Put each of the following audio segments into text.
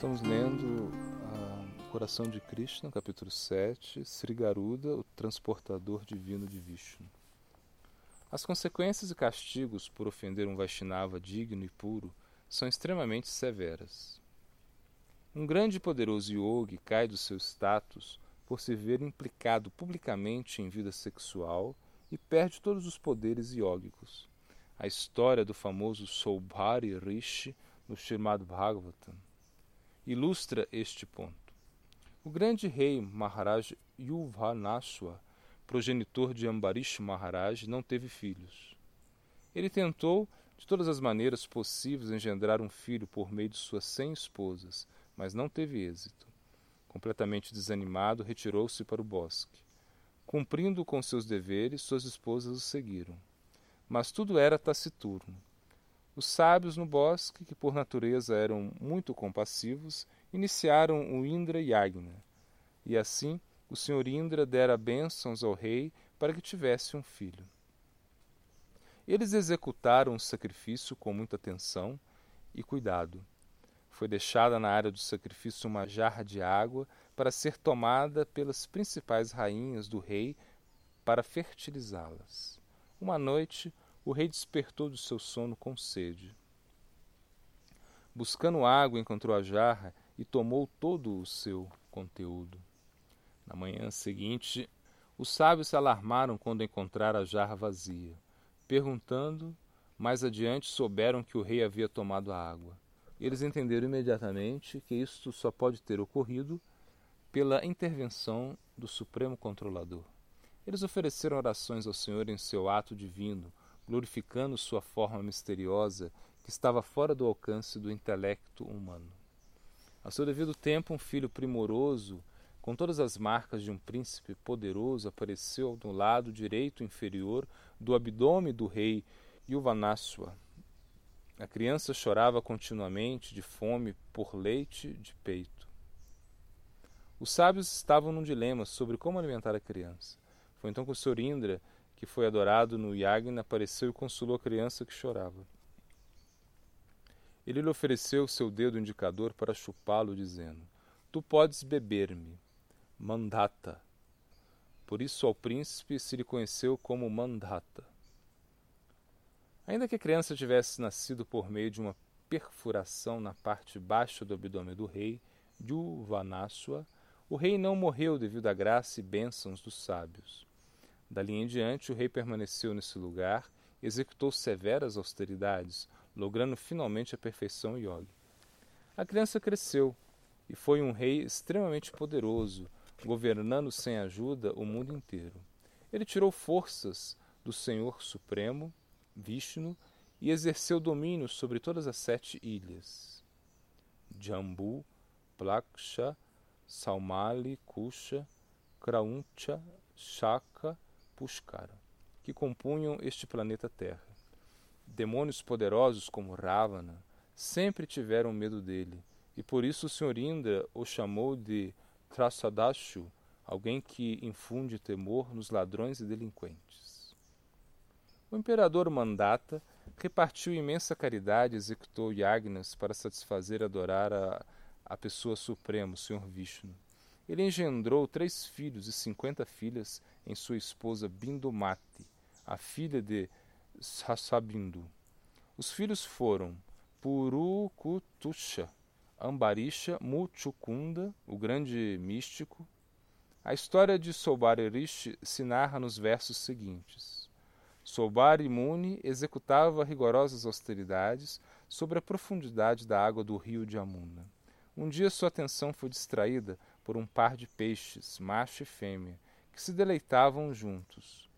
Estamos lendo o Coração de Krishna, capítulo 7, Sri Garuda, o transportador divino de Vishnu. As consequências e castigos por ofender um Vaishnava digno e puro são extremamente severas. Um grande e poderoso yogi cai do seu status por se ver implicado publicamente em vida sexual e perde todos os poderes yógicos. A história do famoso Soubhari Rishi no Srimad Bhagavatam ilustra este ponto. O grande rei Maharaj Yuvanashwa, progenitor de Ambarish Maharaj, não teve filhos. Ele tentou, de todas as maneiras possíveis, engendrar um filho por meio de suas cem esposas, mas não teve êxito. Completamente desanimado, retirou-se para o bosque. Cumprindo com seus deveres, suas esposas o seguiram. Mas tudo era taciturno. Os sábios no bosque, que por natureza eram muito compassivos, iniciaram o Indra Yagna. E assim o senhor Indra dera bênçãos ao rei para que tivesse um filho. Eles executaram o sacrifício com muita atenção e cuidado. Foi deixada na área do sacrifício uma jarra de água para ser tomada pelas principais rainhas do rei para fertilizá-las. Uma noite, o rei despertou do seu sono com sede. Buscando água, encontrou a jarra e tomou todo o seu conteúdo. Na manhã seguinte, os sábios se alarmaram quando encontraram a jarra vazia. Perguntando, mais adiante souberam que o rei havia tomado a água. Eles entenderam imediatamente que isto só pode ter ocorrido pela intervenção do Supremo Controlador. Eles ofereceram orações ao Senhor em seu ato divino, glorificando sua forma misteriosa que estava fora do alcance do intelecto humano. A seu devido tempo, um filho primoroso, com todas as marcas de um príncipe poderoso, apareceu no lado direito inferior do abdômen do rei Yuvanashwa. A criança chorava continuamente de fome por leite de peito. Os sábios estavam num dilema sobre como alimentar a criança. Foi então que o Sr. Que foi adorado no Yagna, apareceu e consolou a criança que chorava. Ele lhe ofereceu seu dedo indicador para chupá-lo, dizendo: Tu podes beber-me, Mandata. Por isso ao príncipe se lhe conheceu como Mandata. Ainda que a criança tivesse nascido por meio de uma perfuração na parte baixa do abdômen do rei, Juvanashwa, o rei não morreu devido à graça e bênçãos dos sábios. Dali em diante, o rei permaneceu nesse lugar, executou severas austeridades, logrando finalmente a perfeição yogi. A criança cresceu e foi um rei extremamente poderoso, governando sem ajuda o mundo inteiro. Ele tirou forças do Senhor Supremo, Vishnu, e exerceu domínio sobre todas as sete ilhas. Jambu, Plaksha, Saumali, Kusha, Krauncha, Shaka, Pushkara, que compunham este planeta Terra. Demônios poderosos como Ravana sempre tiveram medo dele, e por isso o Sr. Indra o chamou de Trasadashu, alguém que infunde temor nos ladrões e delinquentes. O imperador Mandata repartiu imensa caridade e executou yagnas para satisfazer e adorar a, a pessoa suprema, o Sr. Vishnu. Ele engendrou três filhos e cinquenta filhas em sua esposa Bindumati, a filha de Sasabindu. Os filhos foram Purukutusha, Ambarisha, Muchukunda, o grande místico. A história de Sobari Rishi se narra nos versos seguintes. Sobari Muni executava rigorosas austeridades sobre a profundidade da água do rio de Amuna. Um dia sua atenção foi distraída por um par de peixes, macho e fêmea, que se deleitavam juntos.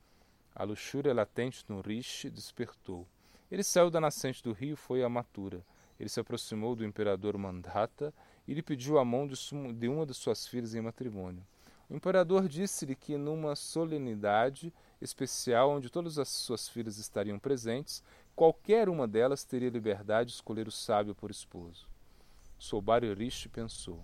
A luxúria latente no Rishi despertou. Ele saiu da nascente do rio e foi a Matura. Ele se aproximou do imperador Mandata e lhe pediu a mão de, de uma de suas filhas em matrimônio. O imperador disse-lhe que, numa solenidade especial onde todas as suas filhas estariam presentes, qualquer uma delas teria liberdade de escolher o sábio por esposo. Soubari Rishi pensou: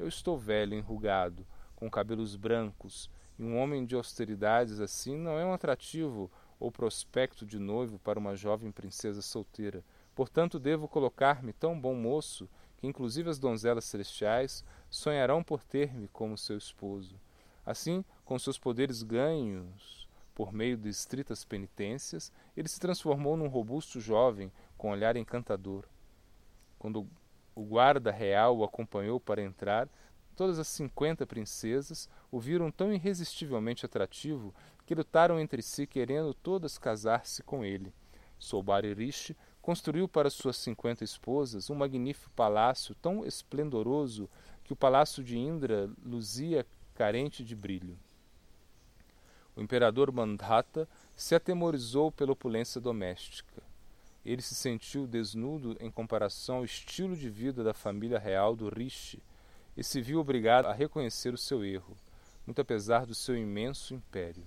Eu estou velho, enrugado, com cabelos brancos, e um homem de austeridades assim não é um atrativo ou prospecto de noivo para uma jovem princesa solteira. Portanto, devo colocar-me tão bom moço que inclusive as donzelas celestiais sonharão por ter-me como seu esposo. Assim, com seus poderes ganhos por meio de estritas penitências, ele se transformou num robusto jovem com olhar encantador. Quando o guarda real o acompanhou para entrar, todas as cinquenta princesas o viram tão irresistivelmente atrativo que lutaram entre si querendo todas casar-se com ele. Soubari Rishi construiu para suas cinquenta esposas um magnífico palácio tão esplendoroso que o palácio de Indra luzia carente de brilho. O imperador Mandhata se atemorizou pela opulência doméstica. Ele se sentiu desnudo em comparação ao estilo de vida da família real do Rishi e se viu obrigado a reconhecer o seu erro, muito apesar do seu imenso império.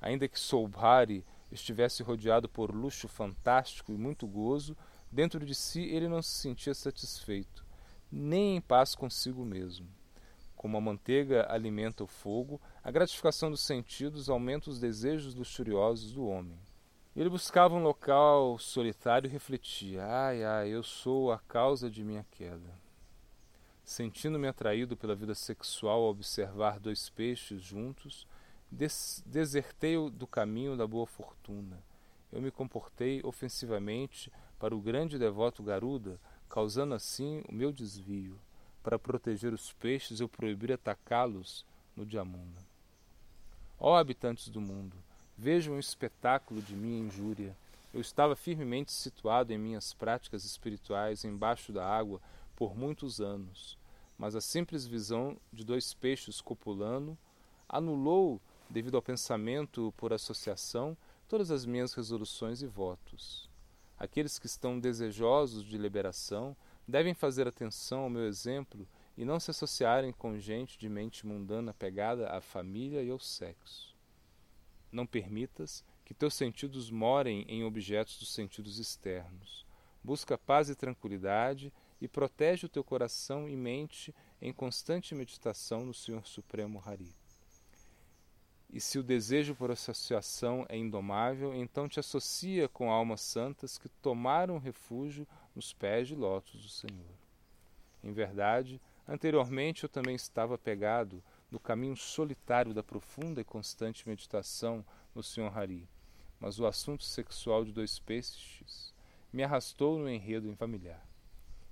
Ainda que Soubhari estivesse rodeado por luxo fantástico e muito gozo, dentro de si ele não se sentia satisfeito, nem em paz consigo mesmo. Como a manteiga alimenta o fogo, a gratificação dos sentidos aumenta os desejos luxuriosos do homem. Ele buscava um local solitário e refletia: ai, ai, eu sou a causa de minha queda. Sentindo-me atraído pela vida sexual ao observar dois peixes juntos, des desertei do caminho da boa fortuna. Eu me comportei ofensivamente para o grande devoto Garuda, causando assim o meu desvio. Para proteger os peixes, eu proibi atacá-los no Diamunda. Ó habitantes do mundo, vejam um espetáculo de minha injúria. Eu estava firmemente situado em minhas práticas espirituais embaixo da água por muitos anos, mas a simples visão de dois peixes copulando anulou devido ao pensamento por associação, todas as minhas resoluções e votos. Aqueles que estão desejosos de liberação devem fazer atenção ao meu exemplo e não se associarem com gente de mente mundana pegada à família e ao sexo. Não permitas que teus sentidos morem em objetos dos sentidos externos. Busca paz e tranquilidade e protege o teu coração e mente em constante meditação no Senhor Supremo Hari. E se o desejo por associação é indomável, então te associa com almas santas que tomaram refúgio nos pés de lótus do Senhor. Em verdade, anteriormente eu também estava pegado no caminho solitário da profunda e constante meditação no Senhor Hari, mas o assunto sexual de dois peixes me arrastou no enredo familiar.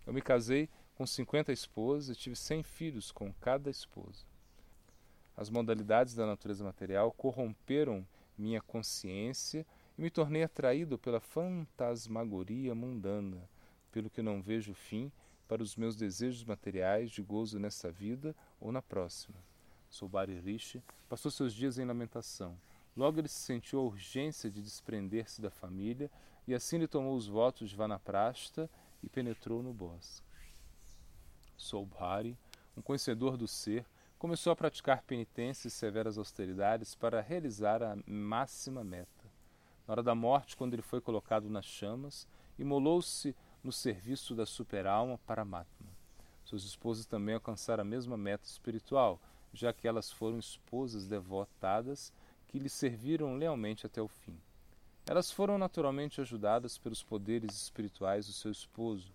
Eu me casei com cinquenta esposas e tive cem filhos com cada esposa. As modalidades da natureza material corromperam minha consciência e me tornei atraído pela fantasmagoria mundana, pelo que não vejo fim para os meus desejos materiais de gozo nessa vida ou na próxima. Soubari Rishi passou seus dias em lamentação. Logo ele se sentiu a urgência de desprender-se da família e assim lhe tomou os votos de Vanaprasta e penetrou no bosque. Soubhari, um conhecedor do ser, começou a praticar penitências e severas austeridades para realizar a máxima meta. Na hora da morte, quando ele foi colocado nas chamas, imolou-se no serviço da superalma para Matma. Suas esposas também alcançaram a mesma meta espiritual, já que elas foram esposas devotadas que lhe serviram lealmente até o fim. Elas foram naturalmente ajudadas pelos poderes espirituais do seu esposo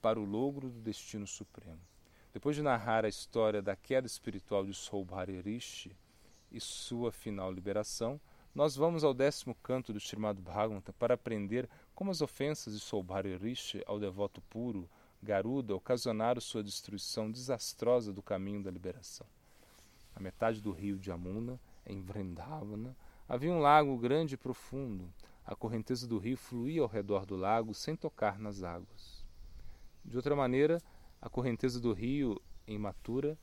para o logro do destino supremo. Depois de narrar a história da queda espiritual de Soubhari Rishi e sua final liberação, nós vamos ao décimo canto do Srimad Bhagavatam para aprender como as ofensas de Soubhari Rishi ao devoto puro, Garuda, ocasionaram sua destruição desastrosa do caminho da liberação. Na metade do rio de Amuna, em Vrindavana, havia um lago grande e profundo. A correnteza do rio fluía ao redor do lago sem tocar nas águas. De outra maneira, a correnteza do rio em Matura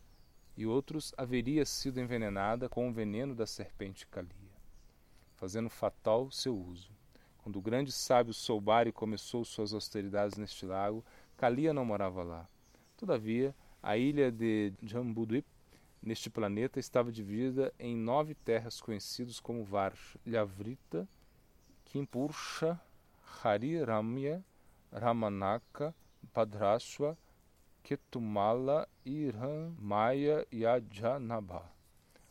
e outros haveria sido envenenada com o veneno da serpente Calia, fazendo fatal seu uso. Quando o grande sábio Soubari começou suas austeridades neste lago, Calia não morava lá. Todavia, a ilha de Jambudwip, neste planeta, estava dividida em nove terras conhecidas como Varsha, Lhavrita, Kimpursha, Hari Ramya, Ramanaka, Padrashwa, Ketumala, e Ajanabha,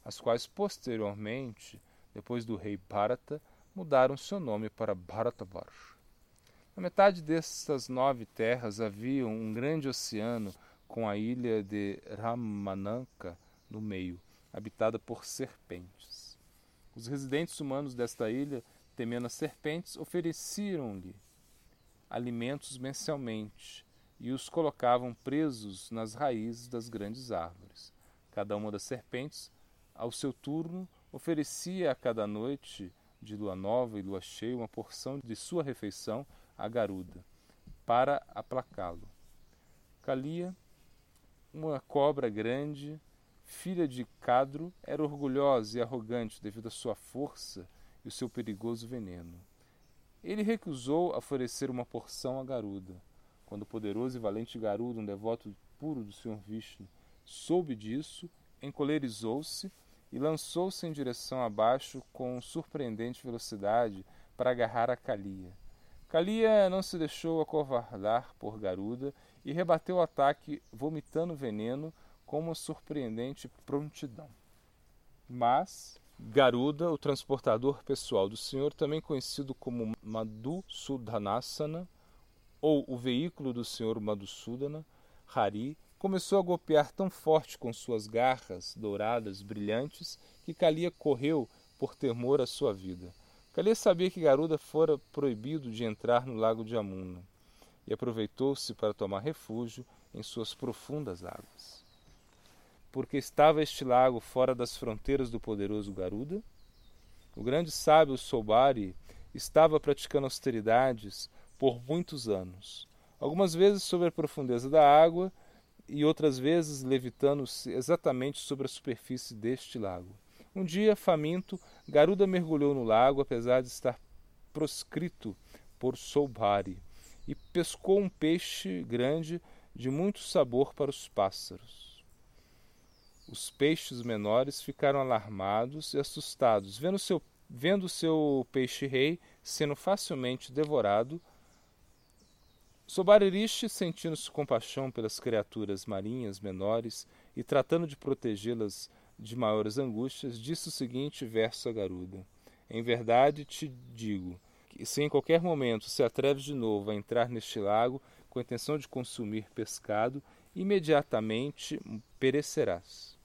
as quais posteriormente, depois do rei Bharata, mudaram seu nome para Bharatavarsha. Na metade dessas nove terras havia um grande oceano com a ilha de Ramananka no meio, habitada por serpentes. Os residentes humanos desta ilha, temendo as serpentes, ofereciam-lhe alimentos mensalmente e os colocavam presos nas raízes das grandes árvores. Cada uma das serpentes, ao seu turno, oferecia a cada noite de lua nova e lua cheia uma porção de sua refeição à garuda, para aplacá-lo. Calia, uma cobra grande, filha de Cadro, era orgulhosa e arrogante devido à sua força e o seu perigoso veneno. Ele recusou oferecer uma porção à Garuda. Quando o poderoso e valente Garuda, um devoto puro do Senhor Vishnu, soube disso, encolerizou-se e lançou-se em direção abaixo com surpreendente velocidade para agarrar a Kalia. Kalia não se deixou acovardar por Garuda e rebateu o ataque vomitando veneno com uma surpreendente prontidão. Mas Garuda, o transportador pessoal do Senhor, também conhecido como Madhu Sudhanasana, ou o veículo do Senhor Madhusudana, Hari, começou a golpear tão forte com suas garras douradas, brilhantes, que Kalia correu por temor à sua vida. Kalia sabia que Garuda fora proibido de entrar no lago de Amuna e aproveitou-se para tomar refúgio em suas profundas águas porque estava este lago fora das fronteiras do poderoso Garuda? O grande sábio Sobari estava praticando austeridades por muitos anos, algumas vezes sobre a profundeza da água e outras vezes levitando-se exatamente sobre a superfície deste lago. Um dia, faminto, Garuda mergulhou no lago, apesar de estar proscrito por Soubari, e pescou um peixe grande de muito sabor para os pássaros. Os peixes menores ficaram alarmados e assustados, vendo seu, vendo seu peixe-rei sendo facilmente devorado. Sobaririshi, sentindo-se compaixão pelas criaturas marinhas menores e tratando de protegê-las de maiores angústias, disse o seguinte verso a Garuda: Em verdade te digo que, se em qualquer momento se atreves de novo a entrar neste lago com a intenção de consumir pescado, imediatamente perecerás.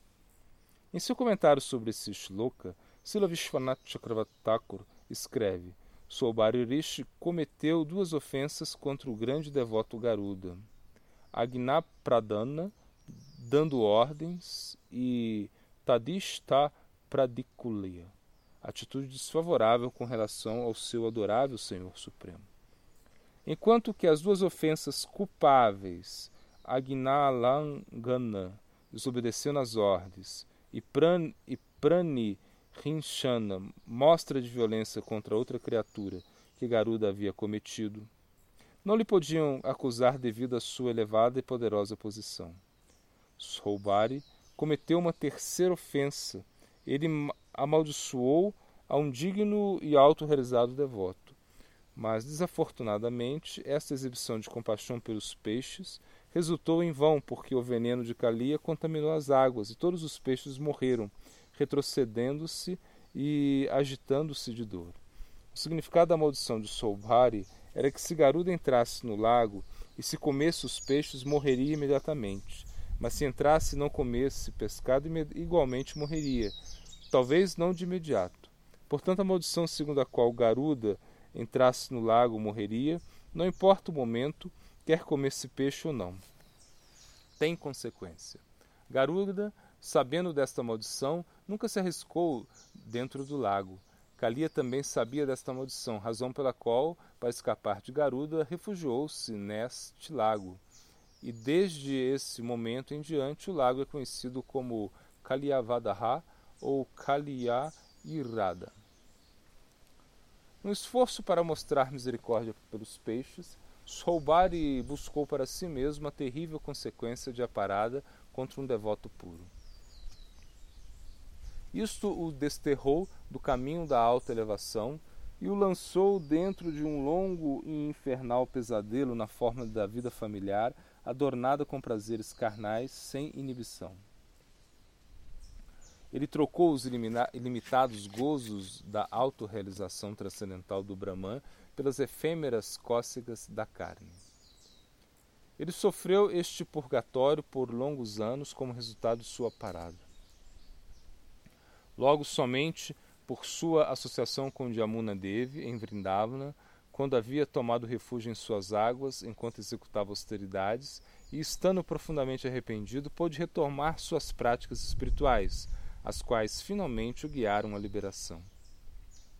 Em seu comentário sobre esse shloka, Sila Vishwanath escreve: Sobaririshi cometeu duas ofensas contra o grande devoto Garuda. Pradana, dando ordens, e Tadishta Pradikulya, atitude desfavorável com relação ao seu adorável Senhor Supremo. Enquanto que as duas ofensas culpáveis, Agnalangana, desobedecendo as ordens, e, pran, e Prani Rinchana, mostra de violência contra outra criatura que Garuda havia cometido, não lhe podiam acusar devido à sua elevada e poderosa posição. Soubari cometeu uma terceira ofensa. Ele amaldiçoou a um digno e auto-realizado devoto. Mas, desafortunadamente, esta exibição de compaixão pelos peixes resultou em vão, porque o veneno de Calia contaminou as águas e todos os peixes morreram, retrocedendo-se e agitando-se de dor. O significado da maldição de Soubhari era que se Garuda entrasse no lago e se comesse os peixes, morreria imediatamente. Mas se entrasse e não comesse pescado, igualmente morreria, talvez não de imediato. Portanto, a maldição segundo a qual Garuda entrasse no lago morreria, não importa o momento, quer comer esse peixe ou não. Tem consequência. Garuda, sabendo desta maldição, nunca se arriscou dentro do lago. Kalia também sabia desta maldição, razão pela qual, para escapar de Garuda, refugiou-se neste lago. E desde esse momento em diante, o lago é conhecido como Kaliavadaha ou Kalia Irada. No esforço para mostrar misericórdia pelos peixes, Soubari buscou para si mesmo a terrível consequência de a parada contra um devoto puro. Isto o desterrou do caminho da alta elevação e o lançou dentro de um longo e infernal pesadelo na forma da vida familiar, adornada com prazeres carnais sem inibição. Ele trocou os ilimitados gozos da autorrealização transcendental do Brahman pelas efêmeras cócegas da carne. Ele sofreu este purgatório por longos anos como resultado de sua parada. Logo, somente por sua associação com Jamuna Devi em Vrindavana, quando havia tomado refúgio em suas águas enquanto executava austeridades, e estando profundamente arrependido, pôde retomar suas práticas espirituais, as quais finalmente o guiaram à liberação.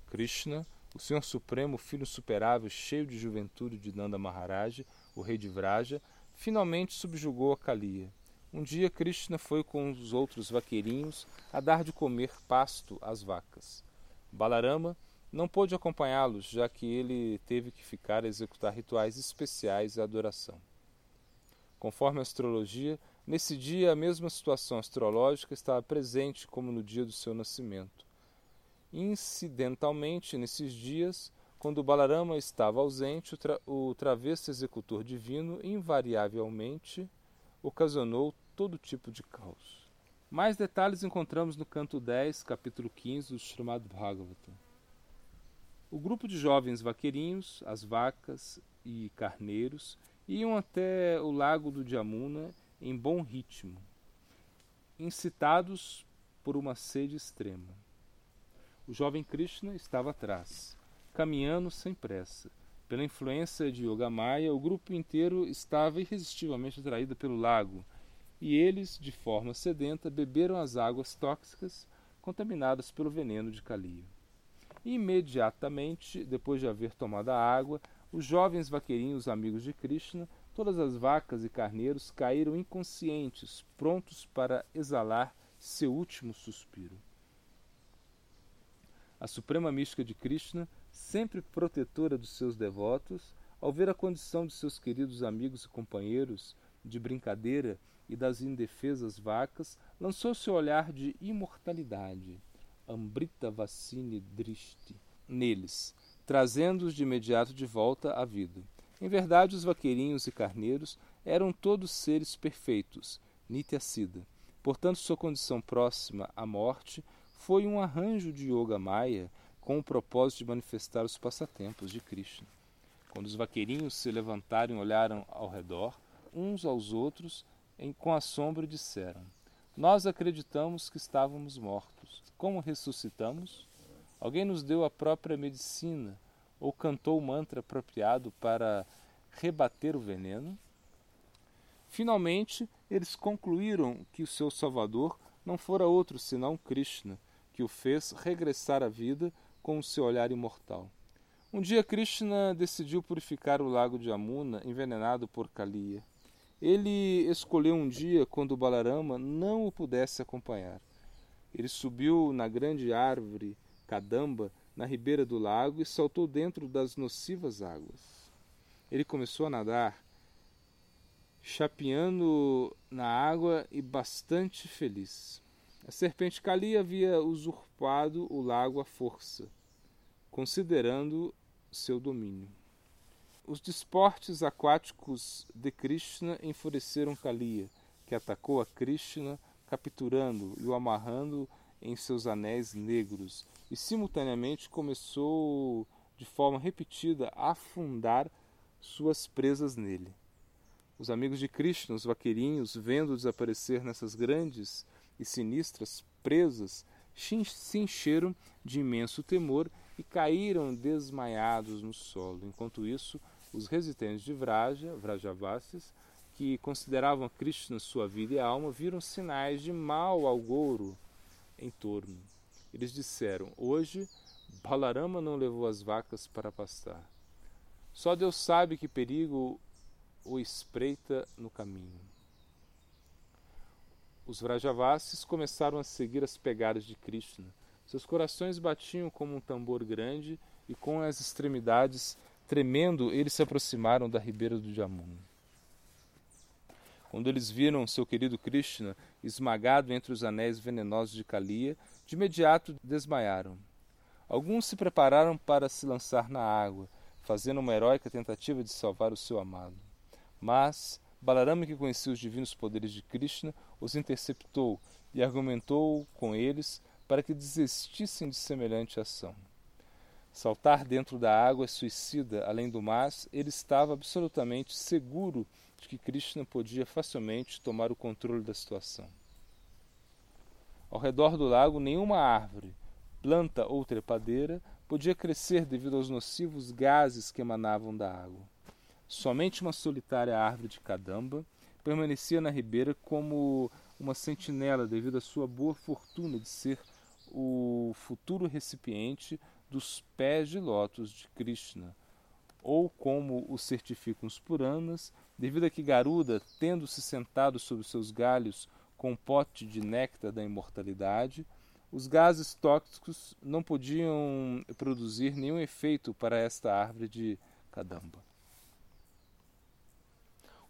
Krishna, o Senhor Supremo, filho superável, cheio de juventude de Nanda Maharaj, o rei de Vraja, finalmente subjugou a Kaliya. Um dia Krishna foi com os outros vaqueirinhos a dar de comer pasto às vacas. Balarama não pôde acompanhá-los, já que ele teve que ficar a executar rituais especiais de adoração. Conforme a astrologia, nesse dia a mesma situação astrológica estava presente como no dia do seu nascimento. Incidentalmente, nesses dias, quando Balarama estava ausente, o, tra o travesso executor divino invariavelmente ocasionou todo tipo de caos. Mais detalhes encontramos no canto 10, capítulo 15 do Srimad Bhagavatam. O grupo de jovens vaqueirinhos, as vacas e carneiros, iam até o lago do Jamuna em bom ritmo, incitados por uma sede extrema. O jovem Krishna estava atrás caminhando sem pressa. Pela influência de Yogamaya, o grupo inteiro estava irresistivelmente atraído pelo lago, e eles, de forma sedenta, beberam as águas tóxicas contaminadas pelo veneno de Kaliya. Imediatamente, depois de haver tomado a água, os jovens vaqueirinhos amigos de Krishna, todas as vacas e carneiros caíram inconscientes, prontos para exalar seu último suspiro. A suprema mística de Krishna sempre protetora dos seus devotos, ao ver a condição de seus queridos amigos e companheiros de brincadeira e das indefesas vacas, lançou seu olhar de imortalidade, Ambrita Vassini Drishti, neles, trazendo-os de imediato de volta à vida. Em verdade, os vaqueirinhos e carneiros eram todos seres perfeitos, Nitya Siddha. Portanto, sua condição próxima à morte foi um arranjo de Yoga Maya com o propósito de manifestar os passatempos de Krishna. Quando os vaqueirinhos se levantaram e olharam ao redor, uns aos outros, com assombro disseram: Nós acreditamos que estávamos mortos. Como ressuscitamos? Alguém nos deu a própria medicina ou cantou o mantra apropriado para rebater o veneno? Finalmente, eles concluíram que o seu Salvador não fora outro senão Krishna, que o fez regressar à vida com o seu olhar imortal. Um dia Krishna decidiu purificar o lago de Amuna, envenenado por Kaliya. Ele escolheu um dia quando Balarama não o pudesse acompanhar. Ele subiu na grande árvore Kadamba, na ribeira do lago, e saltou dentro das nocivas águas. Ele começou a nadar, chapeando na água e bastante feliz. A serpente Kali havia usurpado o lago à força, considerando seu domínio. Os desportos aquáticos de Krishna enfureceram Kaliya, que atacou a Krishna, capturando e o amarrando em seus anéis negros, e simultaneamente começou de forma repetida a afundar suas presas nele. Os amigos de Krishna, os vaqueirinhos, vendo desaparecer nessas grandes e sinistras presas se encheram de imenso temor e caíram desmaiados no solo. Enquanto isso, os residentes de Vraja, Vrajavasis, que consideravam Krishna sua vida e alma, viram sinais de mau algouro em torno. Eles disseram: Hoje Balarama não levou as vacas para pastar. Só Deus sabe que perigo o espreita no caminho. Os Vrajavasis começaram a seguir as pegadas de Krishna. Seus corações batiam como um tambor grande e com as extremidades tremendo, eles se aproximaram da ribeira do Jamuna. Quando eles viram seu querido Krishna esmagado entre os anéis venenosos de Kaliya, de imediato desmaiaram. Alguns se prepararam para se lançar na água, fazendo uma heróica tentativa de salvar o seu amado. Mas Balarama, que conhecia os divinos poderes de Krishna, os interceptou e argumentou com eles para que desistissem de semelhante ação. Saltar dentro da água é suicida, além do mais, ele estava absolutamente seguro de que Krishna podia facilmente tomar o controle da situação. Ao redor do lago, nenhuma árvore, planta ou trepadeira podia crescer devido aos nocivos gases que emanavam da água. Somente uma solitária árvore de cadamba permanecia na ribeira como uma sentinela devido à sua boa fortuna de ser o futuro recipiente dos pés de lótus de Krishna, ou como o certificam os Puranas, devido a que Garuda, tendo-se sentado sobre seus galhos com um pote de néctar da imortalidade, os gases tóxicos não podiam produzir nenhum efeito para esta árvore de Kadamba.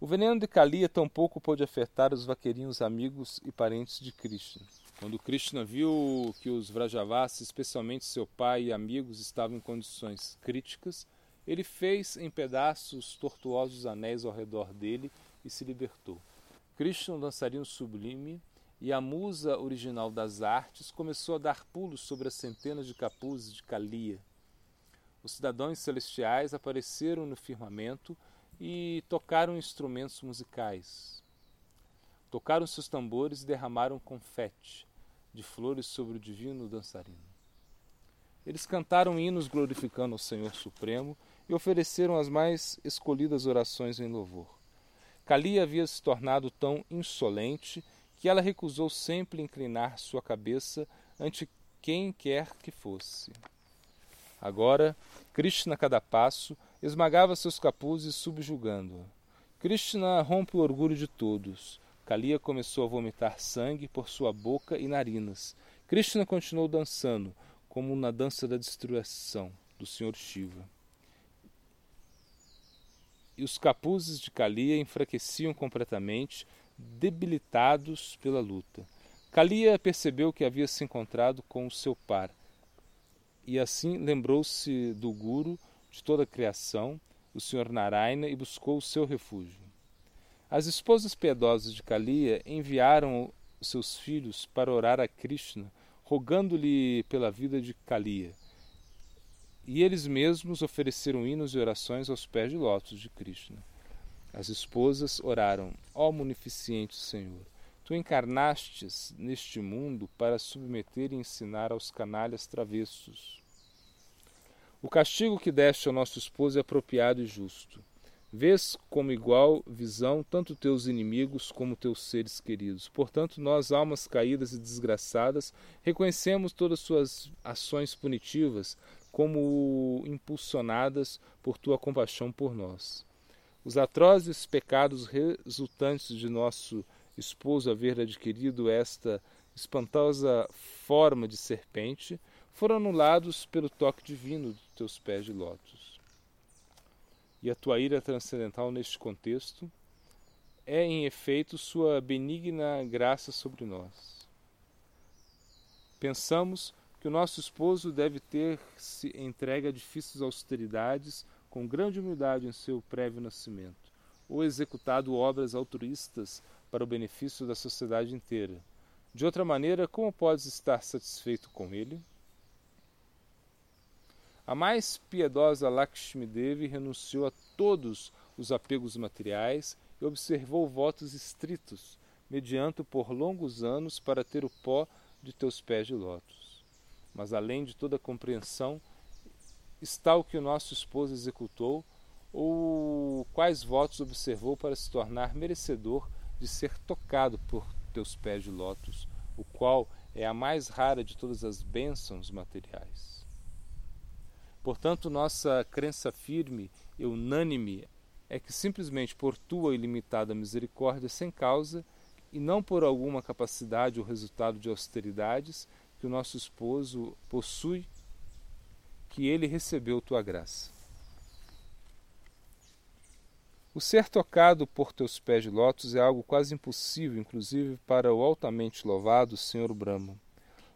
O veneno de Kalia tampouco pôde afetar os vaqueirinhos amigos e parentes de Krishna. Quando Krishna viu que os Vrajavasis, especialmente seu pai e amigos, estavam em condições críticas, ele fez em pedaços tortuosos anéis ao redor dele e se libertou. Krishna, um dançarino sublime, e a musa original das artes começou a dar pulos sobre as centenas de capuzes de Kalia. Os cidadãos celestiais apareceram no firmamento e tocaram instrumentos musicais. Tocaram seus tambores e derramaram confete de flores sobre o divino dançarino. Eles cantaram hinos glorificando o Senhor Supremo e ofereceram as mais escolhidas orações em louvor. Cali havia se tornado tão insolente que ela recusou sempre inclinar sua cabeça ante quem quer que fosse. Agora, Krishna, a cada passo, esmagava seus capuzes subjugando-a. Krishna rompe o orgulho de todos. Kalia começou a vomitar sangue por sua boca e narinas. Krishna continuou dançando, como na dança da destruição do Sr. Shiva. E os capuzes de Kalia enfraqueciam completamente, debilitados pela luta. Kalia percebeu que havia se encontrado com o seu par, e assim lembrou-se do Guru, de toda a criação, o Sr. Narayana, e buscou o seu refúgio. As esposas piedosas de Kalia enviaram seus filhos para orar a Krishna, rogando-lhe pela vida de Kalia. E eles mesmos ofereceram hinos e orações aos pés de lótus de Krishna. As esposas oraram: Ó oh, munificente Senhor, tu encarnastes neste mundo para submeter e ensinar aos canalhas travessos. O castigo que deste ao nosso esposo é apropriado e justo. Vês como igual visão tanto teus inimigos como teus seres queridos. Portanto, nós, almas caídas e desgraçadas, reconhecemos todas suas ações punitivas como impulsionadas por tua compaixão por nós. Os atrozes pecados resultantes de nosso esposo haver adquirido esta espantosa forma de serpente foram anulados pelo toque divino dos teus pés de lótus e a tua ira transcendental neste contexto é, em efeito, sua benigna graça sobre nós. Pensamos que o nosso esposo deve ter se entregue a difíceis austeridades com grande humildade em seu prévio nascimento, ou executado obras altruístas para o benefício da sociedade inteira. De outra maneira, como podes estar satisfeito com ele? A mais piedosa Lakshmi Devi renunciou a todos os apegos materiais e observou votos estritos, mediante por longos anos para ter o pó de teus pés de lótus. Mas além de toda compreensão, está o que o nosso esposo executou ou quais votos observou para se tornar merecedor de ser tocado por teus pés de lótus, o qual é a mais rara de todas as bênçãos materiais. Portanto, nossa crença firme e unânime é que simplesmente por tua ilimitada misericórdia sem causa e não por alguma capacidade ou resultado de austeridades que o nosso esposo possui, que ele recebeu tua graça. O ser tocado por teus pés de lótus é algo quase impossível, inclusive para o altamente louvado Senhor Brahma.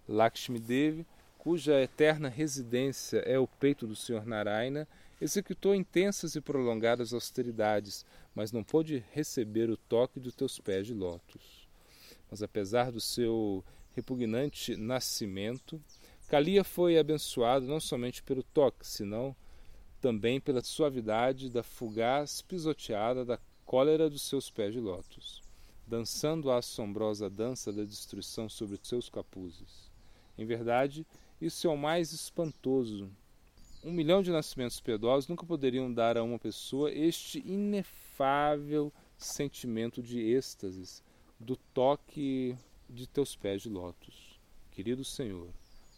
Lakshmi Devi cuja eterna residência é o peito do Sr. Narayana, executou intensas e prolongadas austeridades, mas não pôde receber o toque dos teus pés de lótus. Mas apesar do seu repugnante nascimento, Kalia foi abençoado não somente pelo toque, senão também pela suavidade da fugaz pisoteada da cólera dos seus pés de lótus, dançando a assombrosa dança da destruição sobre seus capuzes. Em verdade, isso é o mais espantoso. Um milhão de nascimentos piedosos nunca poderiam dar a uma pessoa este inefável sentimento de êxtase do toque de teus pés de lótus. Querido Senhor,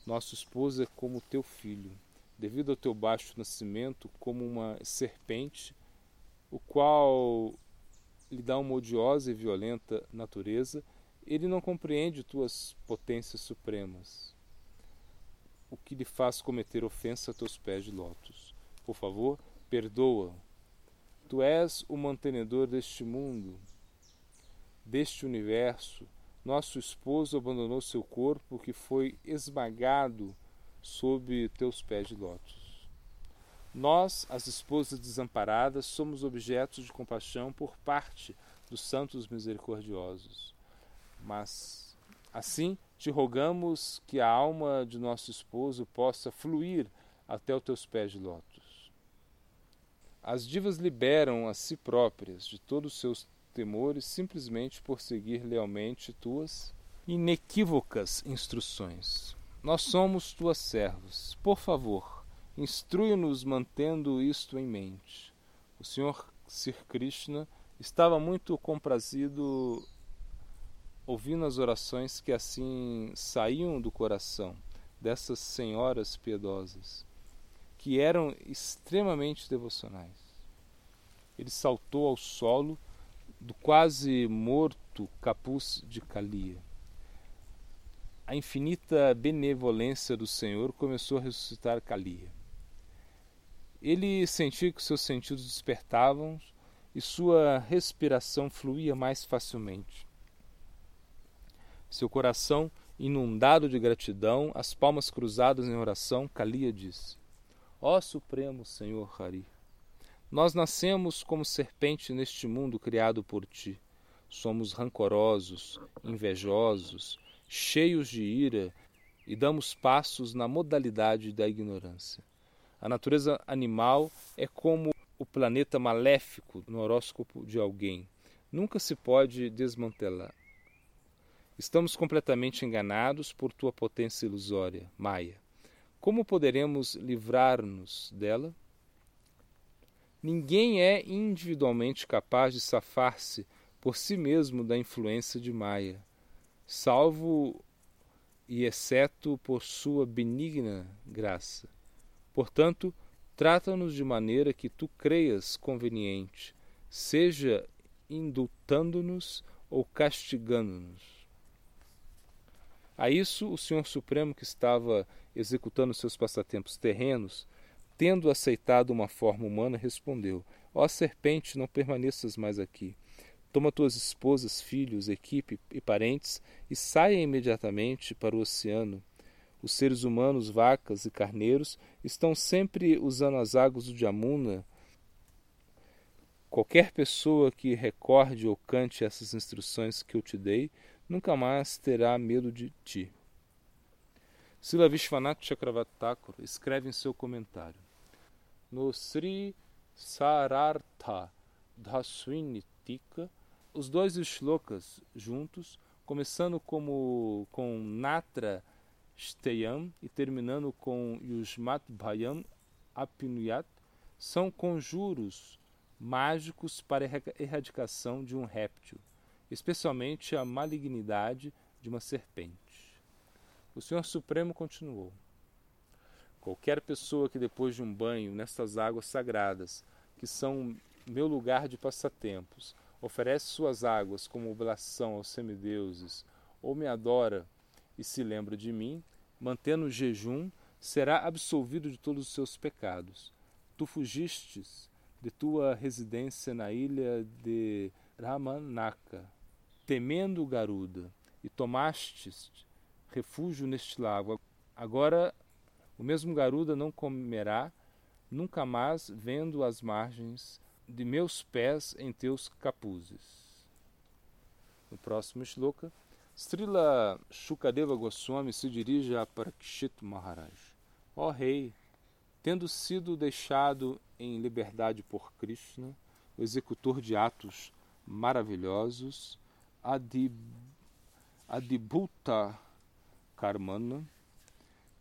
nosso esposo é como teu filho, devido ao teu baixo nascimento, como uma serpente, o qual lhe dá uma odiosa e violenta natureza, ele não compreende tuas potências supremas, o que lhe faz cometer ofensa a teus pés de lótus. Por favor, perdoa. Tu és o mantenedor deste mundo, deste universo. Nosso esposo abandonou seu corpo que foi esmagado sob teus pés de lótus. Nós, as esposas desamparadas, somos objetos de compaixão por parte dos santos misericordiosos. Mas, assim, te rogamos que a alma de nosso esposo possa fluir até os teus pés de lótus. As divas liberam a si próprias de todos os seus temores simplesmente por seguir lealmente tuas inequívocas instruções. Nós somos tuas servos. Por favor, instrui-nos mantendo isto em mente. O Senhor Sir Krishna estava muito comprazido ouvindo as orações que assim saíam do coração dessas senhoras piedosas, que eram extremamente devocionais. Ele saltou ao solo do quase morto capuz de Calia. A infinita benevolência do Senhor começou a ressuscitar Calia. Ele sentia que seus sentidos despertavam e sua respiração fluía mais facilmente. Seu coração inundado de gratidão, as palmas cruzadas em oração, Kalia disse: Ó Supremo Senhor Hari, nós nascemos como serpente neste mundo criado por ti. Somos rancorosos, invejosos, cheios de ira e damos passos na modalidade da ignorância. A natureza animal é como o planeta maléfico no horóscopo de alguém. Nunca se pode desmantelar. Estamos completamente enganados por tua potência ilusória, Maia. Como poderemos livrar-nos dela? Ninguém é individualmente capaz de safar-se por si mesmo da influência de Maia, salvo e exceto por sua benigna graça. Portanto, trata-nos de maneira que tu creias conveniente, seja indultando-nos ou castigando-nos. A isso, o Senhor Supremo, que estava executando seus passatempos terrenos, tendo aceitado uma forma humana, respondeu: Ó serpente, não permaneças mais aqui. Toma tuas esposas, filhos, equipe e parentes e saia imediatamente para o oceano. Os seres humanos, vacas e carneiros estão sempre usando as águas do Jamuna. Qualquer pessoa que recorde ou cante essas instruções que eu te dei nunca mais terá medo de ti. Sila Vishwanath Chakravarti escreve em seu comentário: No Sri Sarartha Dhaswinitika, os dois shlokas juntos, começando como com Natra Steyam e terminando com Yusmat Bhayam Apinuyat, são conjuros mágicos para erradicação de um réptil especialmente a malignidade de uma serpente. O Senhor Supremo continuou: Qualquer pessoa que depois de um banho nestas águas sagradas, que são meu lugar de passatempos, oferece suas águas como oblação aos semideuses, ou me adora e se lembra de mim, mantendo o jejum, será absolvido de todos os seus pecados. Tu fugistes de tua residência na ilha de Ramanaka, temendo Garuda, e tomastes refúgio neste lago. Agora o mesmo Garuda não comerá nunca mais, vendo as margens de meus pés em teus capuzes. No próximo shloka, Srila Shukadeva Goswami se dirige a Parikshit Maharaj. Ó oh, rei, tendo sido deixado em liberdade por Krishna, o executor de atos maravilhosos, Adib, Adibhuta Karmana,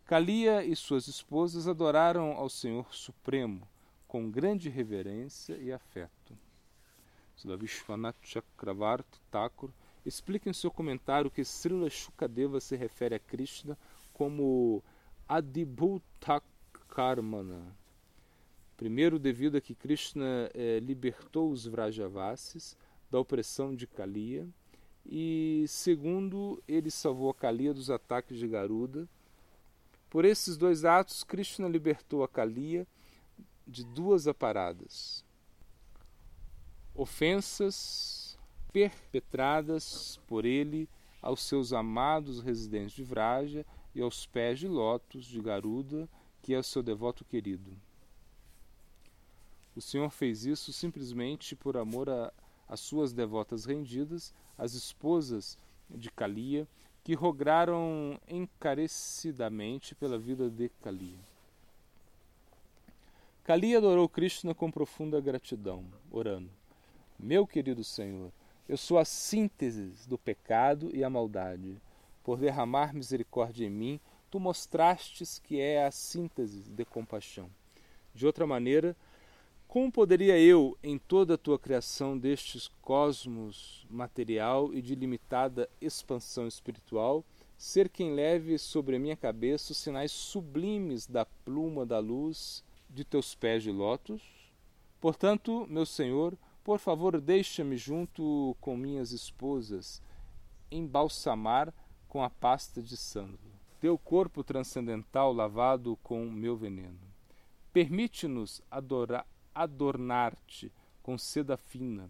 Kalia e suas esposas adoraram ao Senhor Supremo com grande reverência e afeto. Srila Vishwanath Chakravarti Thakur explica em seu comentário que Srila Shukadeva se refere a Krishna como Adibhutakarmana. Primeiro, devido a que Krishna eh, libertou os Vrajavasis da opressão de Kaliya, e segundo, ele salvou a Kaliya dos ataques de Garuda. Por esses dois atos, Krishna libertou a Kaliya de duas aparadas. Ofensas perpetradas por ele aos seus amados residentes de Vraja e aos pés de lótus de Garuda, que é seu devoto querido. O Senhor fez isso simplesmente por amor às suas devotas rendidas, as esposas de Kalia, que rogaram encarecidamente pela vida de Kalia. Kalia adorou Krishna com profunda gratidão, orando: Meu querido Senhor, eu sou a síntese do pecado e a maldade. Por derramar misericórdia em mim, tu mostrastes que é a síntese de compaixão. De outra maneira, como poderia eu, em toda a tua criação destes cosmos material e de limitada expansão espiritual, ser quem leve sobre a minha cabeça os sinais sublimes da pluma da luz de teus pés de lótus? Portanto, meu Senhor, por favor, deixa-me junto com minhas esposas embalsamar com a pasta de sândalo. Teu corpo transcendental lavado com meu veneno. Permite-nos adornar-te com seda fina,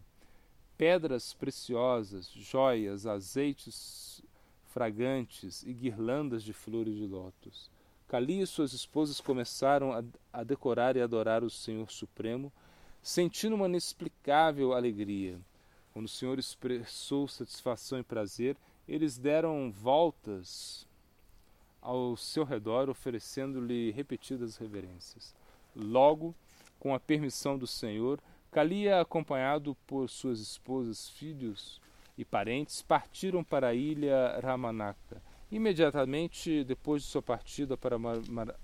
pedras preciosas, joias, azeites fragantes e guirlandas de flores de lótus. Cali e suas esposas começaram a, a decorar e adorar o Senhor Supremo sentindo uma inexplicável alegria. Quando o Senhor expressou satisfação e prazer, eles deram voltas ao seu redor, oferecendo-lhe repetidas reverências. Logo, com a permissão do Senhor, Kalia, acompanhado por suas esposas, filhos e parentes, partiram para a ilha Ramanaka. Imediatamente depois de sua partida para Mar... Mar...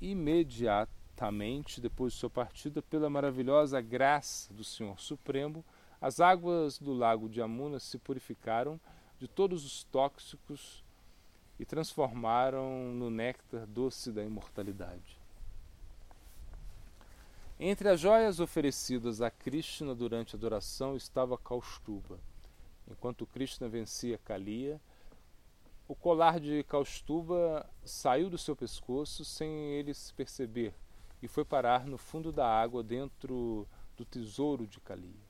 Imediat imediatamente depois de sua partida, pela maravilhosa graça do Senhor Supremo, as águas do lago de Amuna se purificaram de todos os tóxicos e transformaram no néctar doce da imortalidade. Entre as joias oferecidas a Krishna durante a adoração estava Kaustuba. Enquanto Krishna vencia Kaliya, o colar de Kaustuba saiu do seu pescoço sem ele se perceber e foi parar no fundo da água dentro do tesouro de Kalia.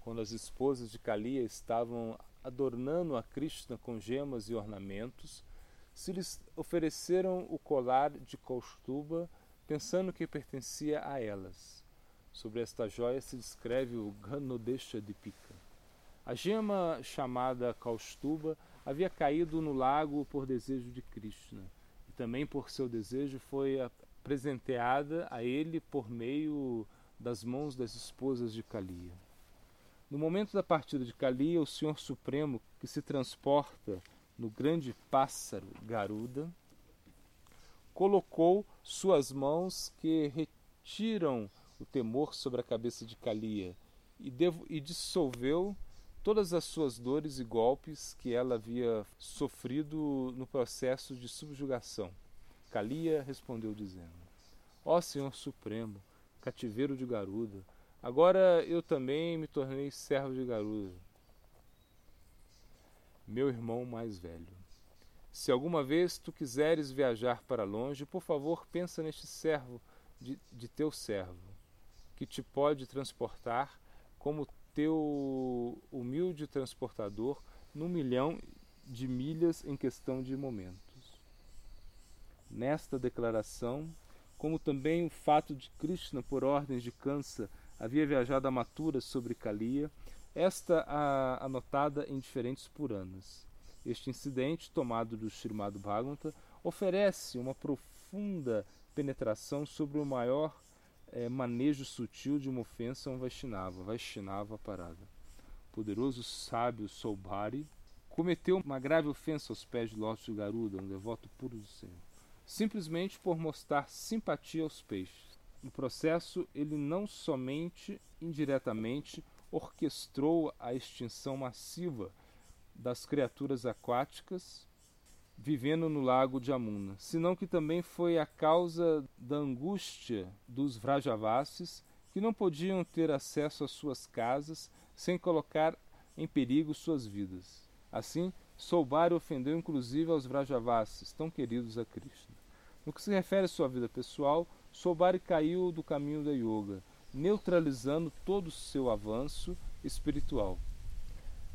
Quando as esposas de Kalia estavam adornando a Krishna com gemas e ornamentos, se lhes ofereceram o colar de Kaustuba, pensando que pertencia a elas. Sobre esta joia se descreve o Ganodesha Dipika. A gema chamada Kaustuba havia caído no lago por desejo de Krishna, e também por seu desejo foi presenteada a ele por meio das mãos das esposas de Kalia. No momento da partida de Kalia, o Senhor Supremo, que se transporta no grande pássaro Garuda, colocou suas mãos que retiram o temor sobre a cabeça de Kalia e, e dissolveu todas as suas dores e golpes que ela havia sofrido no processo de subjugação. Kalia respondeu dizendo: Ó Senhor Supremo, cativeiro de Garuda, agora eu também me tornei servo de Garuda. Meu irmão mais velho, se alguma vez tu quiseres viajar para longe, por favor pensa neste servo de, de teu servo, que te pode transportar como teu humilde transportador num milhão de milhas em questão de momentos. Nesta declaração, como também o fato de Krishna, por ordens de Kansa, havia viajado a Matura sobre Kaliya, esta anotada em diferentes Puranas. Este incidente, tomado do Srimad Bhagavata, oferece uma profunda penetração sobre o maior é, manejo sutil de uma ofensa a um Vaishnava, Vaishnava parada. O poderoso sábio Soubhari cometeu uma grave ofensa aos pés de Lótus de Garuda, um devoto puro do Senhor, simplesmente por mostrar simpatia aos peixes. No processo, ele não somente indiretamente orquestrou a extinção massiva das criaturas aquáticas vivendo no lago de Amuna, senão que também foi a causa da angústia dos Vrajavasis, que não podiam ter acesso às suas casas sem colocar em perigo suas vidas. Assim, Soubari ofendeu inclusive aos Vrajavasis, tão queridos a Krishna. No que se refere à sua vida pessoal, Soubari caiu do caminho da yoga, neutralizando todo o seu avanço espiritual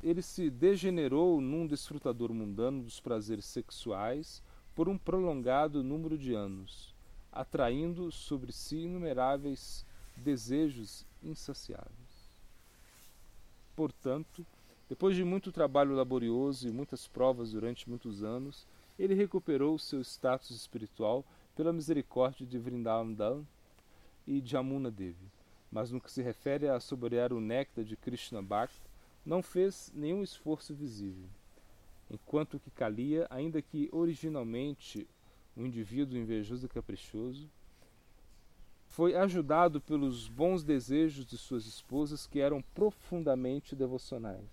ele se degenerou num desfrutador mundano dos prazeres sexuais por um prolongado número de anos, atraindo sobre si inumeráveis desejos insaciáveis. Portanto, depois de muito trabalho laborioso e muitas provas durante muitos anos, ele recuperou seu status espiritual pela misericórdia de Vrindavan e de Amuna Devi. Mas no que se refere a saborear o néctar de Krishna Bhakti, não fez nenhum esforço visível, enquanto que Kalia, ainda que originalmente um indivíduo invejoso e caprichoso, foi ajudado pelos bons desejos de suas esposas que eram profundamente devocionais,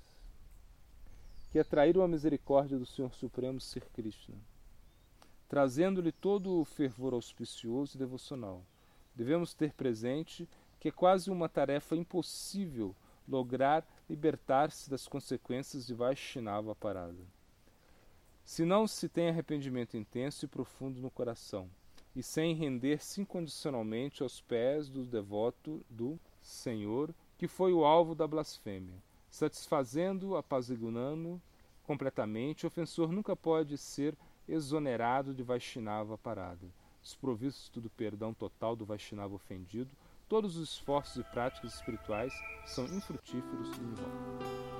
que atraíram a misericórdia do Senhor Supremo Sir Krishna, trazendo-lhe todo o fervor auspicioso e devocional. Devemos ter presente que é quase uma tarefa impossível lograr libertar-se das consequências de Vaishnava parada. Se não se tem arrependimento intenso e profundo no coração, e sem render-se incondicionalmente aos pés do devoto do Senhor, que foi o alvo da blasfêmia, satisfazendo, apaziguando completamente, o ofensor nunca pode ser exonerado de Vaishnava parada. Desprovisto do perdão total do Vaishnava ofendido, Todos os esforços e práticas espirituais são infrutíferos e invólutos.